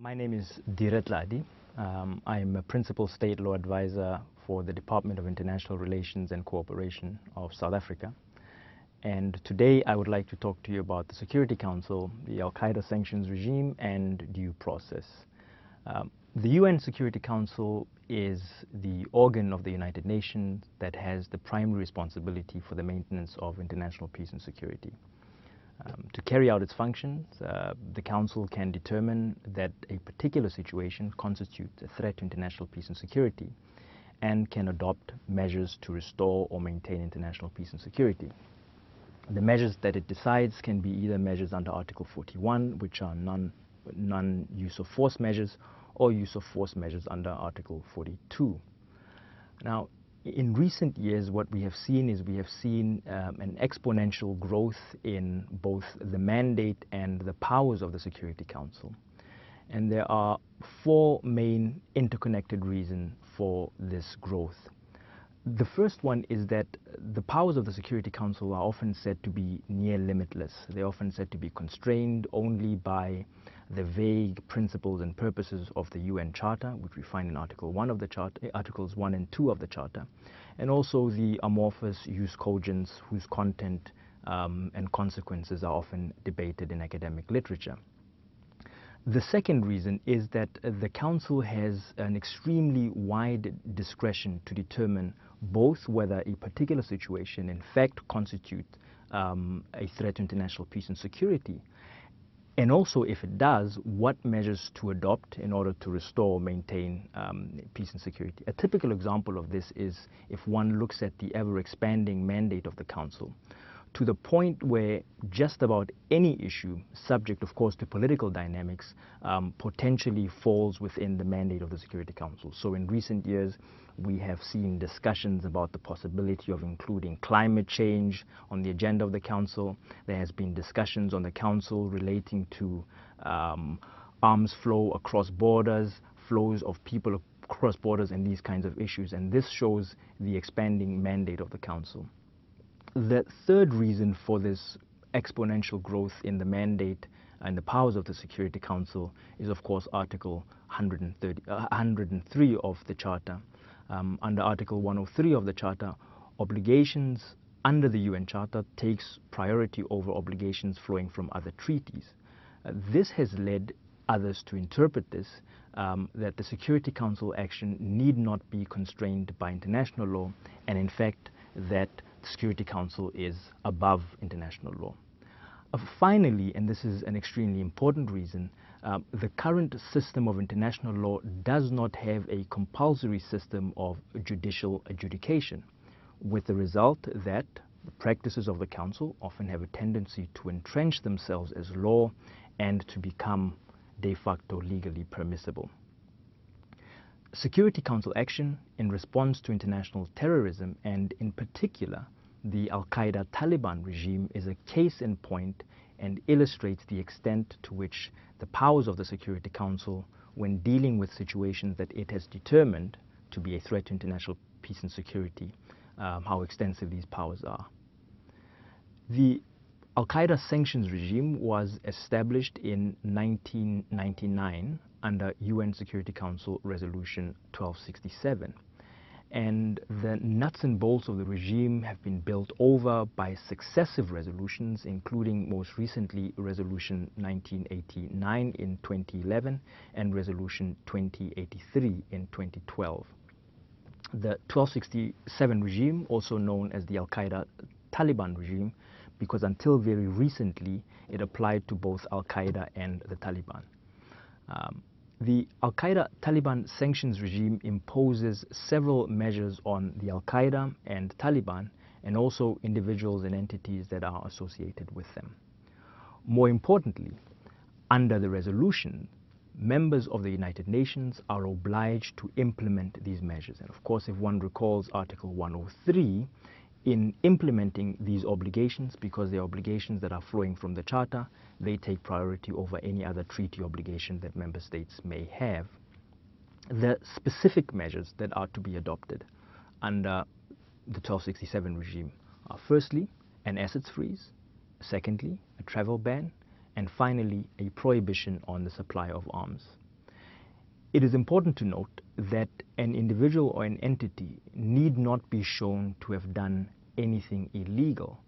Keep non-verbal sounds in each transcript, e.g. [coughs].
My name is Dire Tladi. Um, I'm a Principal State Law Advisor for the Department of International Relations and Cooperation of South Africa. And today I would like to talk to you about the Security Council, the Al-Qaeda sanctions regime, and due process. Um, the UN Security Council is the organ of the United Nations that has the primary responsibility for the maintenance of international peace and security. Um, to carry out its functions, uh, the Council can determine that a particular situation constitutes a threat to international peace and security and can adopt measures to restore or maintain international peace and security. The measures that it decides can be either measures under Article 41, which are non, non-use of force measures, or use of force measures under Article 42. Now, in recent years, what we have seen is we have seen um, an exponential growth in both the mandate and the powers of the Security Council. And there are four main interconnected reasons for this growth. The first one is that the powers of the Security Council are often said to be near limitless. They're often said to be constrained only by the vague principles and purposes of the UN Charter, which we find in Article 1 of the Charter, eh, Articles 1 and 2 of the Charter, and also the amorphous jus cogens whose content um, and consequences are often debated in academic literature. The second reason is that the Council has an extremely wide discretion to determine both whether a particular situation in fact constitutes um, a threat to international peace and security, and also, if it does, what measures to adopt in order to restore, or maintain um, peace and security. A typical example of this is if one looks at the ever-expanding mandate of the Council to the point where just about any issue, subject of course to political dynamics, um, potentially falls within the mandate of the Security Council. So in recent years, we have seen discussions about the possibility of including climate change on the agenda of the Council. There has been discussions on the Council relating to um, arms flow across borders, flows of people across borders and these kinds of issues. And this shows the expanding mandate of the Council. The third reason for this exponential growth in the mandate and the powers of the Security Council is, of course, Article 130, uh, 103 of the Charter. Um, under Article 103 of the Charter, obligations under the UN Charter takes priority over obligations flowing from other treaties. Uh, this has led others to interpret this um, that the Security Council action need not be constrained by international law, and in fact, that the Security Council is above international law. Uh, finally, and this is an extremely important reason, uh, the current system of international law does not have a compulsory system of judicial adjudication, with the result that the practices of the Council often have a tendency to entrench themselves as law and to become de facto legally permissible. Security Council action in response to international terrorism and in particular the Al-Qaeda Taliban regime is a case in point and illustrates the extent to which the powers of the Security Council when dealing with situations that it has determined to be a threat to international peace and security, um, how extensive these powers are. The Al-Qaeda sanctions regime was established in 1999 under UN Security Council Resolution 1267 and the nuts and bolts of the regime have been built over by successive resolutions, including most recently Resolution 1989 in 2011 and Resolution 2083 in 2012. The 1267 regime, also known as the Al-Qaeda Taliban regime, because until very recently it applied to both Al-Qaeda and the Taliban. Um, the Al Qaeda Taliban sanctions regime imposes several measures on the Al Qaeda and Taliban and also individuals and entities that are associated with them. More importantly, under the resolution, members of the United Nations are obliged to implement these measures. And of course, if one recalls Article 103, in implementing these obligations, because they're obligations that are flowing from the Charter, they take priority over any other treaty obligation that member states may have. The specific measures that are to be adopted under the 1267 regime are firstly, an assets freeze, secondly, a travel ban, and finally, a prohibition on the supply of arms. It is important to note that an individual or an entity need not be shown to have done anything illegal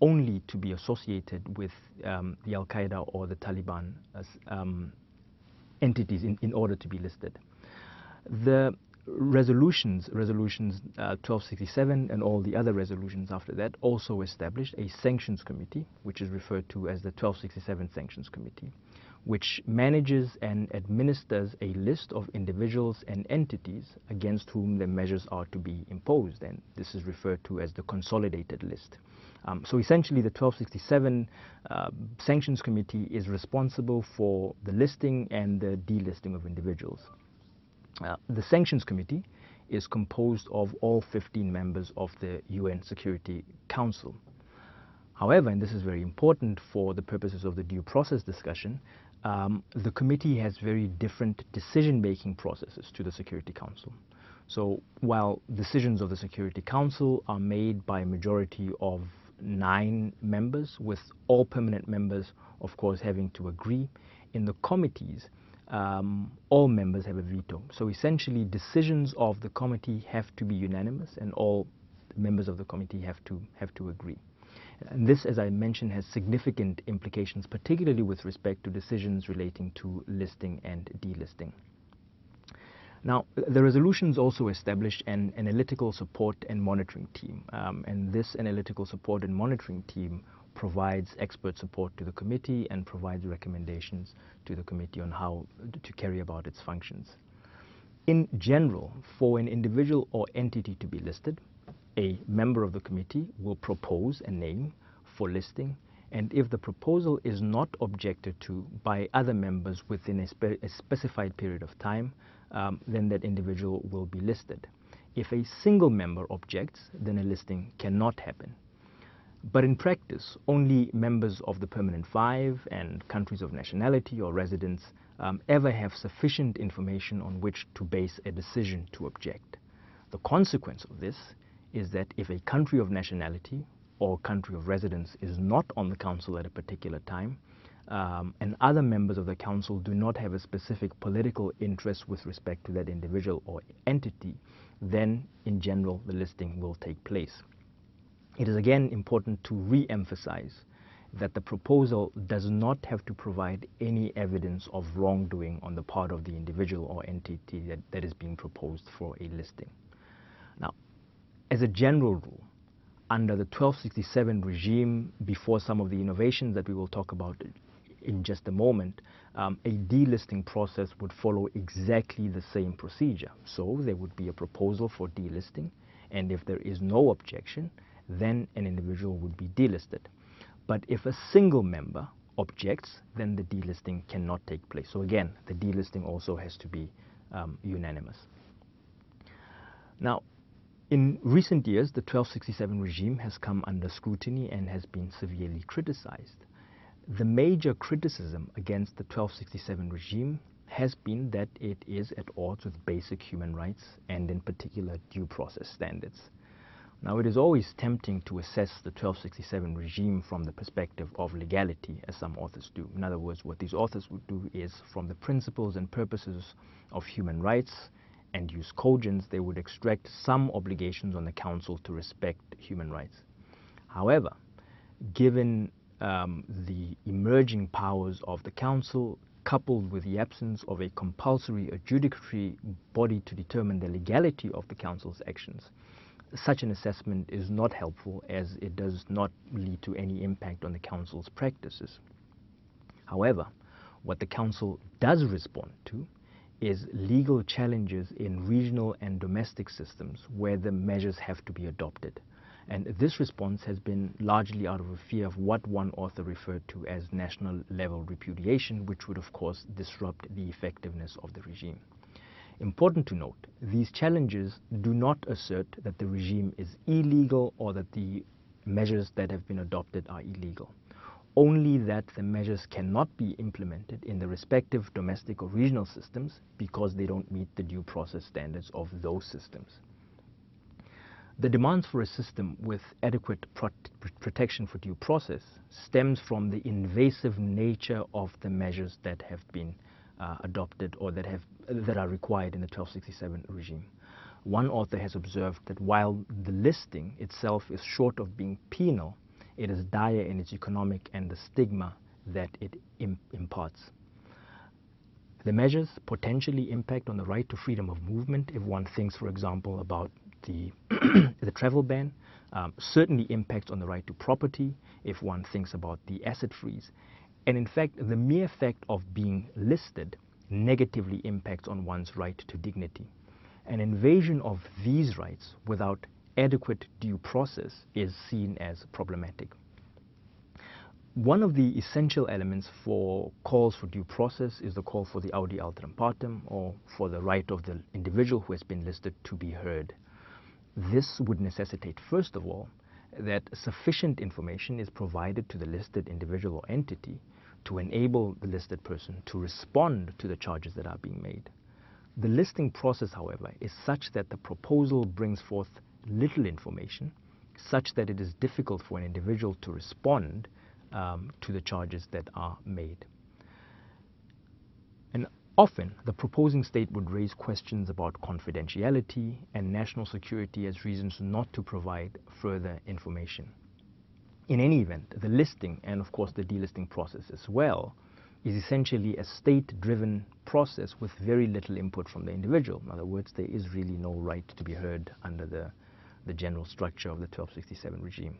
only to be associated with um, the Al Qaeda or the Taliban as um, entities in, in order to be listed. The resolutions, resolutions uh, 1267 and all the other resolutions after that also established a sanctions committee, which is referred to as the 1267 Sanctions Committee, which manages and administers a list of individuals and entities against whom the measures are to be imposed, and this is referred to as the consolidated list. Um, so essentially the 1267 uh, Sanctions Committee is responsible for the listing and the delisting of individuals. Uh, the Sanctions Committee is composed of all 15 members of the UN Security Council. However, and this is very important for the purposes of the due process discussion, um, the committee has very different decision-making processes to the Security Council. So while decisions of the Security Council are made by a majority of nine members, with all permanent members, of course, having to agree, in the committees, um, all members have a veto. So essentially, decisions of the committee have to be unanimous, and all members of the committee have to have to agree. And this, as I mentioned, has significant implications, particularly with respect to decisions relating to listing and delisting. Now, the resolutions also established an analytical support and monitoring team, um, and this analytical support and monitoring team provides expert support to the committee and provides recommendations to the committee on how to carry about its functions. In general, for an individual or entity to be listed, a member of the committee will propose a name for listing and if the proposal is not objected to by other members within a, spe a specified period of time, um, then that individual will be listed. If a single member objects, then a listing cannot happen. But in practice, only members of the Permanent Five and countries of nationality or residence um, ever have sufficient information on which to base a decision to object. The consequence of this is that if a country of nationality or country of residence is not on the council at a particular time, um, and other members of the council do not have a specific political interest with respect to that individual or entity, then in general the listing will take place. It is again important to re-emphasize that the proposal does not have to provide any evidence of wrongdoing on the part of the individual or entity that, that is being proposed for a listing. Now, as a general rule, under the 1267 regime, before some of the innovations that we will talk about in just a moment, um, a delisting process would follow exactly the same procedure. So there would be a proposal for delisting, and if there is no objection, then an individual would be delisted. But if a single member objects, then the delisting cannot take place. So again, the delisting also has to be um, unanimous. Now, in recent years, the 1267 regime has come under scrutiny and has been severely criticized. The major criticism against the 1267 regime has been that it is at odds with basic human rights and in particular due process standards. Now it is always tempting to assess the 1267 regime from the perspective of legality as some authors do. In other words, what these authors would do is from the principles and purposes of human rights and jus cogens, they would extract some obligations on the Council to respect human rights. However, given um, the emerging powers of the Council, coupled with the absence of a compulsory adjudicatory body to determine the legality of the Council's actions, such an assessment is not helpful as it does not lead to any impact on the Council's practices. However, what the Council does respond to is legal challenges in regional and domestic systems where the measures have to be adopted. And this response has been largely out of a fear of what one author referred to as national level repudiation, which would of course disrupt the effectiveness of the regime. Important to note, these challenges do not assert that the regime is illegal or that the measures that have been adopted are illegal only that the measures cannot be implemented in the respective domestic or regional systems because they don't meet the due process standards of those systems. The demands for a system with adequate pro protection for due process stems from the invasive nature of the measures that have been uh, adopted or that, have, that are required in the 1267 regime. One author has observed that while the listing itself is short of being penal, it is dire in its economic and the stigma that it imparts. The measures potentially impact on the right to freedom of movement if one thinks, for example, about the, [coughs] the travel ban, um, certainly impacts on the right to property if one thinks about the asset freeze. And in fact, the mere fact of being listed negatively impacts on one's right to dignity. An invasion of these rights without adequate due process is seen as problematic. One of the essential elements for calls for due process is the call for the audi alteram partem or for the right of the individual who has been listed to be heard. This would necessitate, first of all, that sufficient information is provided to the listed individual or entity to enable the listed person to respond to the charges that are being made. The listing process, however, is such that the proposal brings forth little information, such that it is difficult for an individual to respond um, to the charges that are made. And often the proposing state would raise questions about confidentiality and national security as reasons not to provide further information. In any event, the listing and of course the delisting process as well is essentially a state-driven process with very little input from the individual. In other words, there is really no right to be heard under the, the general structure of the 1267 regime.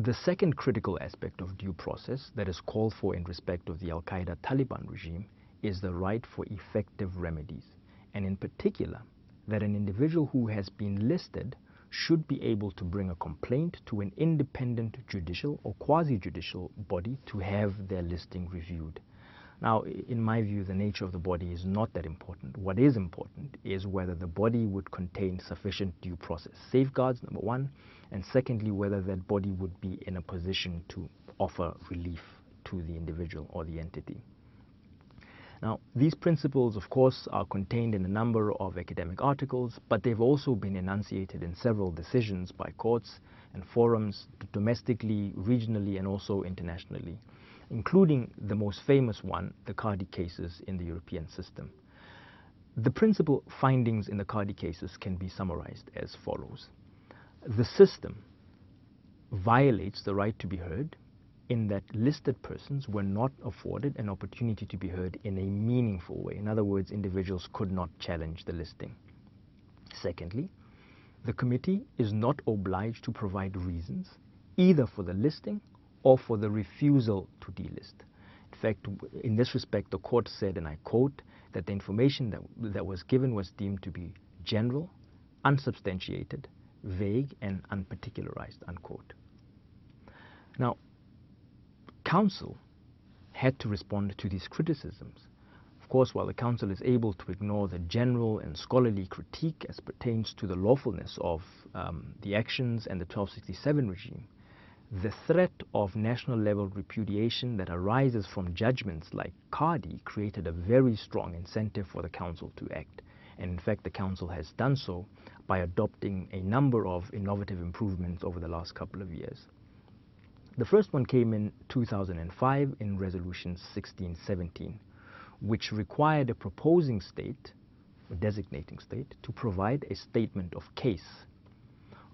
The second critical aspect of due process that is called for in respect of the Al Qaeda Taliban regime is the right for effective remedies, and in particular, that an individual who has been listed should be able to bring a complaint to an independent judicial or quasi judicial body to have their listing reviewed. Now, in my view, the nature of the body is not that important. What is important is whether the body would contain sufficient due process safeguards, number one, and secondly, whether that body would be in a position to offer relief to the individual or the entity. Now, these principles, of course, are contained in a number of academic articles, but they've also been enunciated in several decisions by courts and forums domestically, regionally, and also internationally including the most famous one, the Kadi cases in the European system. The principal findings in the Kadi cases can be summarized as follows. The system violates the right to be heard in that listed persons were not afforded an opportunity to be heard in a meaningful way. In other words, individuals could not challenge the listing. Secondly, the committee is not obliged to provide reasons either for the listing or for the refusal to delist. In fact, in this respect, the court said, and I quote, that the information that, that was given was deemed to be general, unsubstantiated, vague, and unparticularized, unquote. Now, Council had to respond to these criticisms. Of course, while the council is able to ignore the general and scholarly critique as pertains to the lawfulness of um, the actions and the 1267 regime, the threat of national level repudiation that arises from judgments like Kadi created a very strong incentive for the Council to act. And in fact, the Council has done so by adopting a number of innovative improvements over the last couple of years. The first one came in 2005 in Resolution 1617, which required a proposing state, a designating state, to provide a statement of case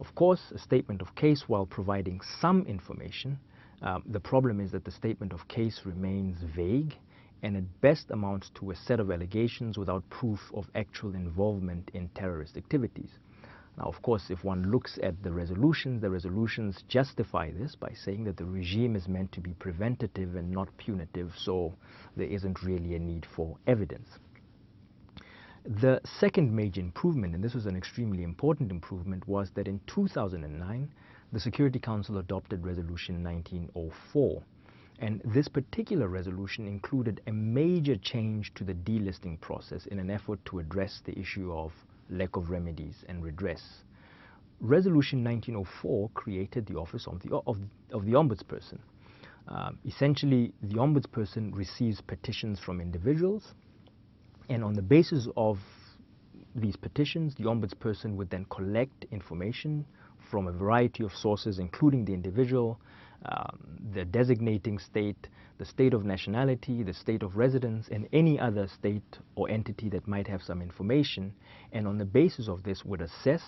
of course, a statement of case, while providing some information, um, the problem is that the statement of case remains vague and at best amounts to a set of allegations without proof of actual involvement in terrorist activities. Now, of course, if one looks at the resolutions, the resolutions justify this by saying that the regime is meant to be preventative and not punitive, so there isn't really a need for evidence. The second major improvement, and this was an extremely important improvement, was that in 2009, the Security Council adopted Resolution 1904. And this particular resolution included a major change to the delisting process in an effort to address the issue of lack of remedies and redress. Resolution 1904 created the office of the, of, of the Ombudsperson. Uh, essentially, the Ombudsperson receives petitions from individuals and on the basis of these petitions, the ombudsperson would then collect information from a variety of sources, including the individual, um, the designating state, the state of nationality, the state of residence, and any other state or entity that might have some information, and on the basis of this would assess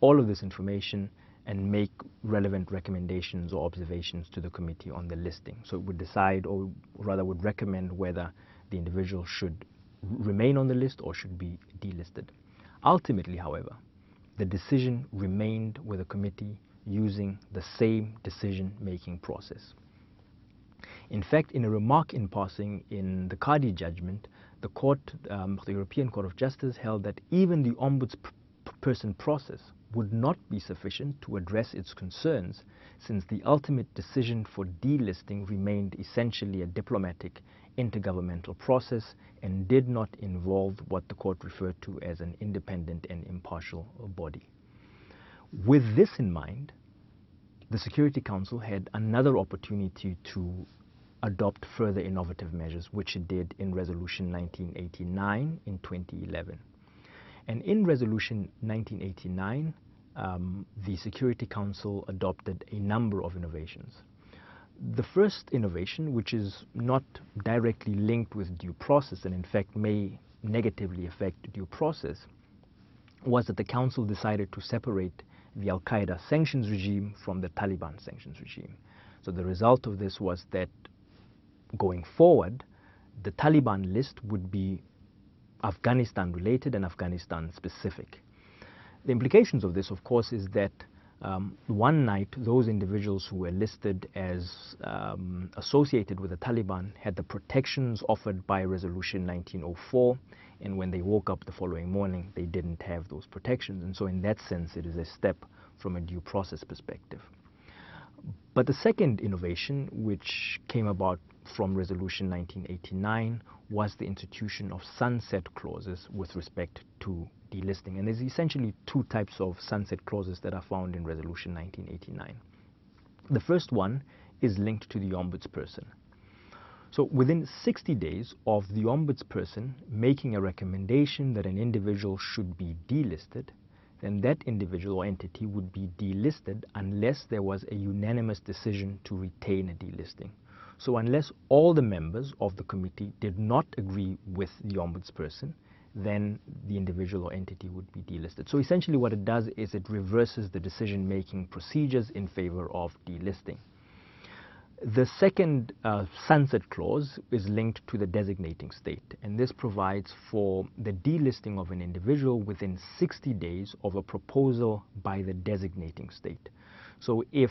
all of this information and make relevant recommendations or observations to the committee on the listing. So it would decide, or rather would recommend whether the individual should remain on the list or should be delisted. Ultimately, however, the decision remained with the committee using the same decision-making process. In fact, in a remark in passing in the Kadi judgment, the court, um, the European Court of Justice held that even the ombudsperson process would not be sufficient to address its concerns since the ultimate decision for delisting remained essentially a diplomatic intergovernmental process and did not involve what the court referred to as an independent and impartial body. With this in mind, the Security Council had another opportunity to adopt further innovative measures, which it did in Resolution 1989 in 2011. And in Resolution 1989, um, the Security Council adopted a number of innovations. The first innovation, which is not directly linked with due process and in fact may negatively affect due process, was that the Council decided to separate the Al Qaeda sanctions regime from the Taliban sanctions regime. So the result of this was that going forward, the Taliban list would be Afghanistan related and Afghanistan specific. The implications of this, of course, is that um, one night those individuals who were listed as um, associated with the Taliban had the protections offered by Resolution 1904 and when they woke up the following morning they didn't have those protections and so in that sense it is a step from a due process perspective. But the second innovation which came about from Resolution 1989 was the institution of sunset clauses with respect to delisting. And there's essentially two types of sunset clauses that are found in Resolution 1989. The first one is linked to the ombudsperson. So within 60 days of the ombudsperson making a recommendation that an individual should be delisted, then that individual or entity would be delisted unless there was a unanimous decision to retain a delisting. So unless all the members of the committee did not agree with the ombudsperson, then the individual or entity would be delisted. So essentially what it does is it reverses the decision-making procedures in favor of delisting. The second uh, sunset clause is linked to the designating state, and this provides for the delisting of an individual within 60 days of a proposal by the designating state. So if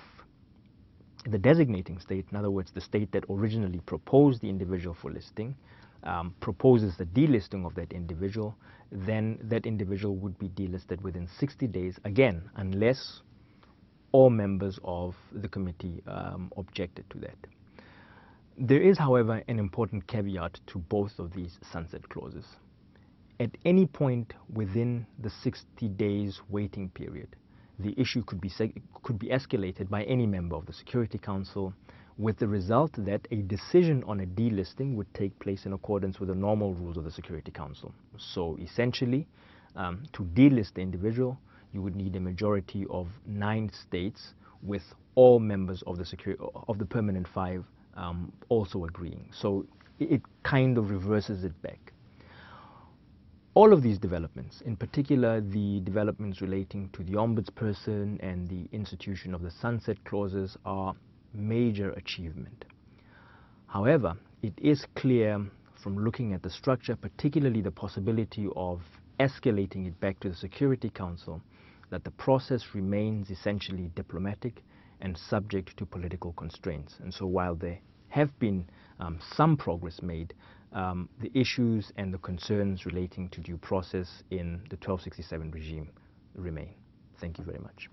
the designating state, in other words, the state that originally proposed the individual for listing, um, proposes the delisting of that individual, then that individual would be delisted within 60 days, again, unless all members of the committee um, objected to that. There is, however, an important caveat to both of these sunset clauses. At any point within the 60 days waiting period, the issue could be, could be escalated by any member of the Security Council with the result that a decision on a delisting would take place in accordance with the normal rules of the Security Council. So essentially, um, to delist the individual, you would need a majority of nine states with all members of the, security, of the permanent five um, also agreeing. So it, it kind of reverses it back. All of these developments, in particular the developments relating to the ombudsperson and the institution of the sunset clauses, are major achievement. However, it is clear from looking at the structure, particularly the possibility of escalating it back to the Security Council, that the process remains essentially diplomatic and subject to political constraints. And so while there have been um, some progress made, um, the issues and the concerns relating to due process in the 1267 regime remain. Thank you very much.